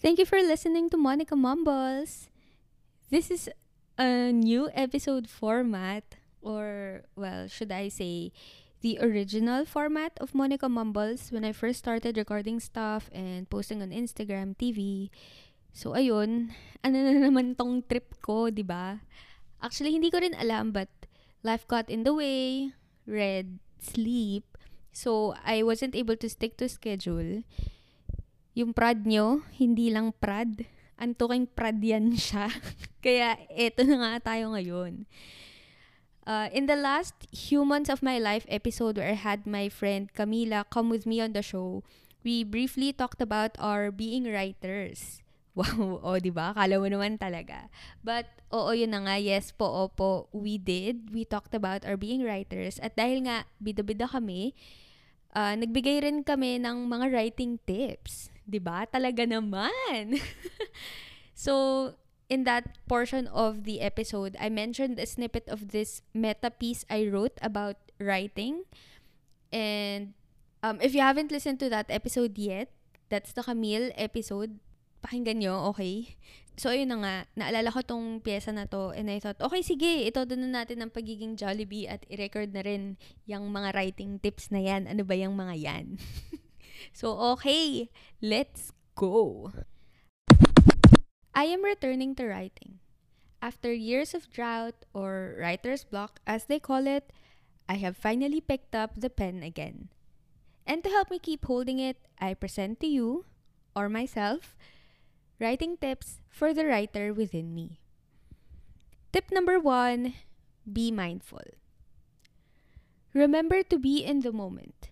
Thank you for listening to Monica Mumbles. This is a new episode format, or, well, should I say, the original format of Monica Mumbles when I first started recording stuff and posting on Instagram, TV. So, ayun, ano na naman tong trip ko, di ba? Actually, hindi ko rin alam, but life got in the way, read, sleep, so I wasn't able to stick to schedule yung prad nyo, hindi lang prad. Antuking prad yan siya. Kaya eto na nga tayo ngayon. Uh, in the last Humans of My Life episode where I had my friend Camila come with me on the show, we briefly talked about our being writers. Wow, oh, di ba? Kala mo naman talaga. But oo, yun na nga, yes po, opo, we did. We talked about our being writers. At dahil nga, bida-bida kami, uh, nagbigay rin kami ng mga writing tips. 'Di ba? Talaga naman. so, in that portion of the episode, I mentioned a snippet of this meta piece I wrote about writing. And um, if you haven't listened to that episode yet, that's the Camille episode. Pakinggan nyo, okay? So, ayun na nga, naalala ko tong pyesa na to and I thought, okay, sige, ito na natin ang pagiging Jollibee at i-record na rin yung mga writing tips na yan. Ano ba yung mga yan? So, okay, let's go. I am returning to writing. After years of drought, or writer's block as they call it, I have finally picked up the pen again. And to help me keep holding it, I present to you, or myself, writing tips for the writer within me. Tip number one be mindful. Remember to be in the moment.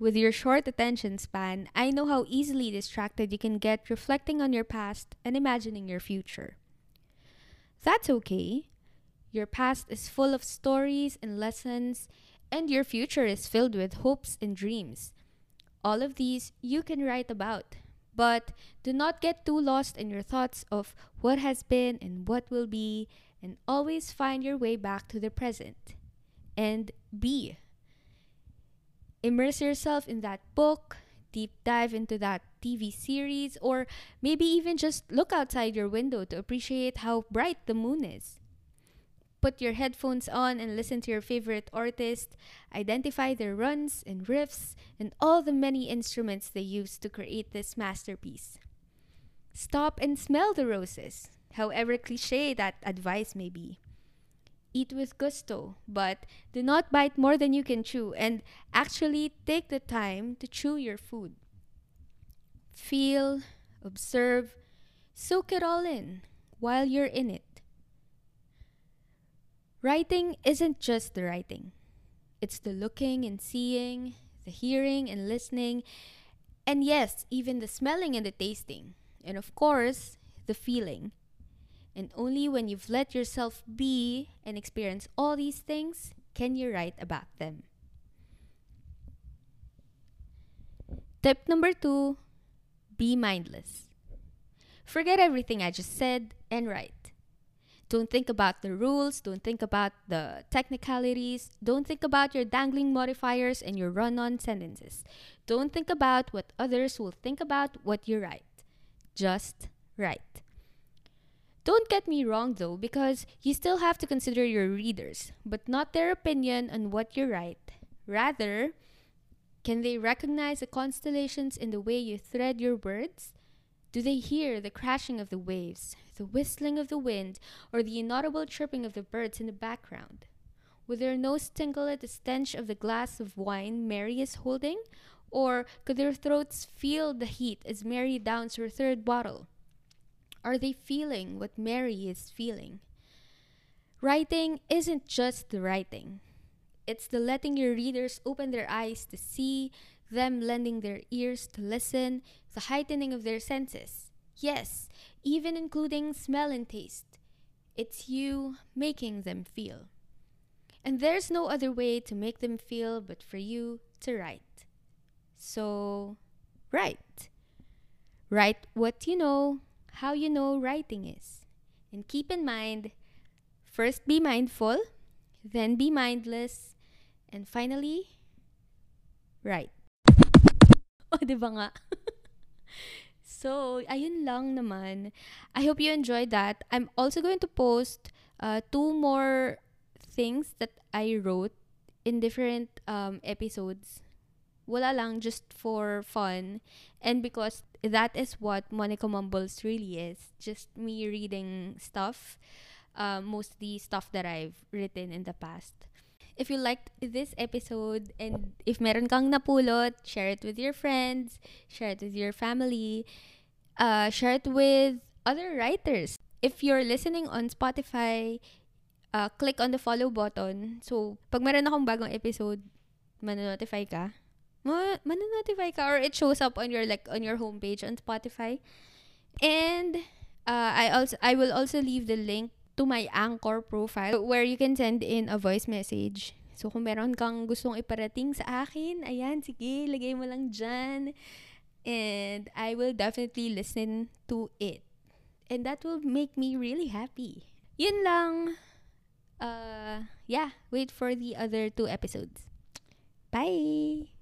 With your short attention span, I know how easily distracted you can get reflecting on your past and imagining your future. That's okay. Your past is full of stories and lessons, and your future is filled with hopes and dreams. All of these you can write about, but do not get too lost in your thoughts of what has been and what will be, and always find your way back to the present. And be immerse yourself in that book, deep dive into that TV series, or maybe even just look outside your window to appreciate how bright the moon is. Put your headphones on and listen to your favorite artist, identify their runs and riffs, and all the many instruments they use to create this masterpiece. Stop and smell the roses, however cliche that advice may be. Eat with gusto, but do not bite more than you can chew and actually take the time to chew your food. Feel, observe, soak it all in while you're in it. Writing isn't just the writing, it's the looking and seeing, the hearing and listening, and yes, even the smelling and the tasting, and of course, the feeling. And only when you've let yourself be and experience all these things can you write about them. Tip number two be mindless. Forget everything I just said and write. Don't think about the rules, don't think about the technicalities, don't think about your dangling modifiers and your run on sentences. Don't think about what others will think about what you write. Just write. Don't get me wrong though, because you still have to consider your readers, but not their opinion on what you write. Rather, can they recognize the constellations in the way you thread your words? Do they hear the crashing of the waves, the whistling of the wind, or the inaudible chirping of the birds in the background? Would their nose tingle at the stench of the glass of wine Mary is holding? Or could their throats feel the heat as Mary downs her third bottle? Are they feeling what Mary is feeling? Writing isn't just the writing. It's the letting your readers open their eyes to see, them lending their ears to listen, the heightening of their senses. Yes, even including smell and taste. It's you making them feel. And there's no other way to make them feel but for you to write. So, write. Write what you know, how you know writing is. And keep in mind, first be mindful, then be mindless, and finally, write. oh, di nga? So, ayun lang naman. I hope you enjoyed that. I'm also going to post uh, two more things that I wrote in different um, episodes. Wala lang, just for fun. And because that is what Monica Mumbles really is. Just me reading stuff. Uh, mostly stuff that I've written in the past. If you liked this episode and if meron kang napulot, share it with your friends, share it with your family, uh, share it with other writers. If you're listening on Spotify, uh, click on the follow button. So, pag meron akong bagong episode, manonotify ka. Ma- manonotify ka or it shows up on your like on your homepage on Spotify. And uh, I also I will also leave the link to my Anchor profile where you can send in a voice message. So, kung meron kang gustong iparating sa akin, ayan, sige, lagay mo lang dyan. And I will definitely listen to it. And that will make me really happy. Yun lang. Uh, yeah, wait for the other two episodes. Bye!